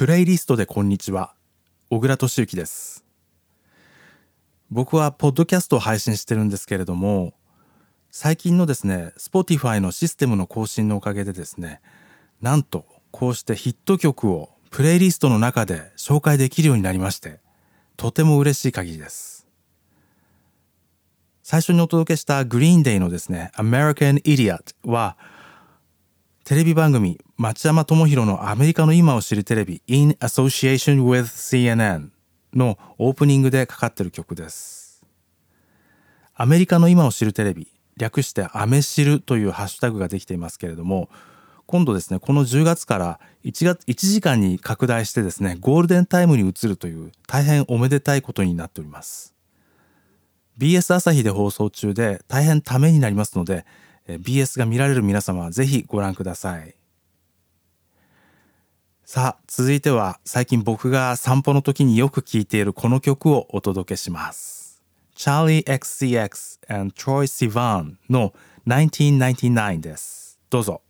プレイリストでこんにちは。小倉俊之です。僕はポッドキャストを配信してるんですけれども最近のですね Spotify のシステムの更新のおかげでですねなんとこうしてヒット曲をプレイリストの中で紹介できるようになりましてとても嬉しい限りです。最初にお届けしたグリーンデイのですね American Idiot はテレビ番組町山智博のアメリカの今を知るテレビ In Association with CNN のオープニングでかかってる曲です。アメリカの今を知るテレビ略してアメ知るというハッシュタグができていますけれども今度ですねこの10月から1月1時間に拡大してですねゴールデンタイムに移るという大変おめでたいことになっております。BS 朝日で放送中で大変ためになりますので BS が見られる皆様はぜひご覧ください。さあ続いては最近僕が散歩の時によく聴いているこの曲をお届けします。Charlie XCX and Troy Sivan の1999です。どうぞ。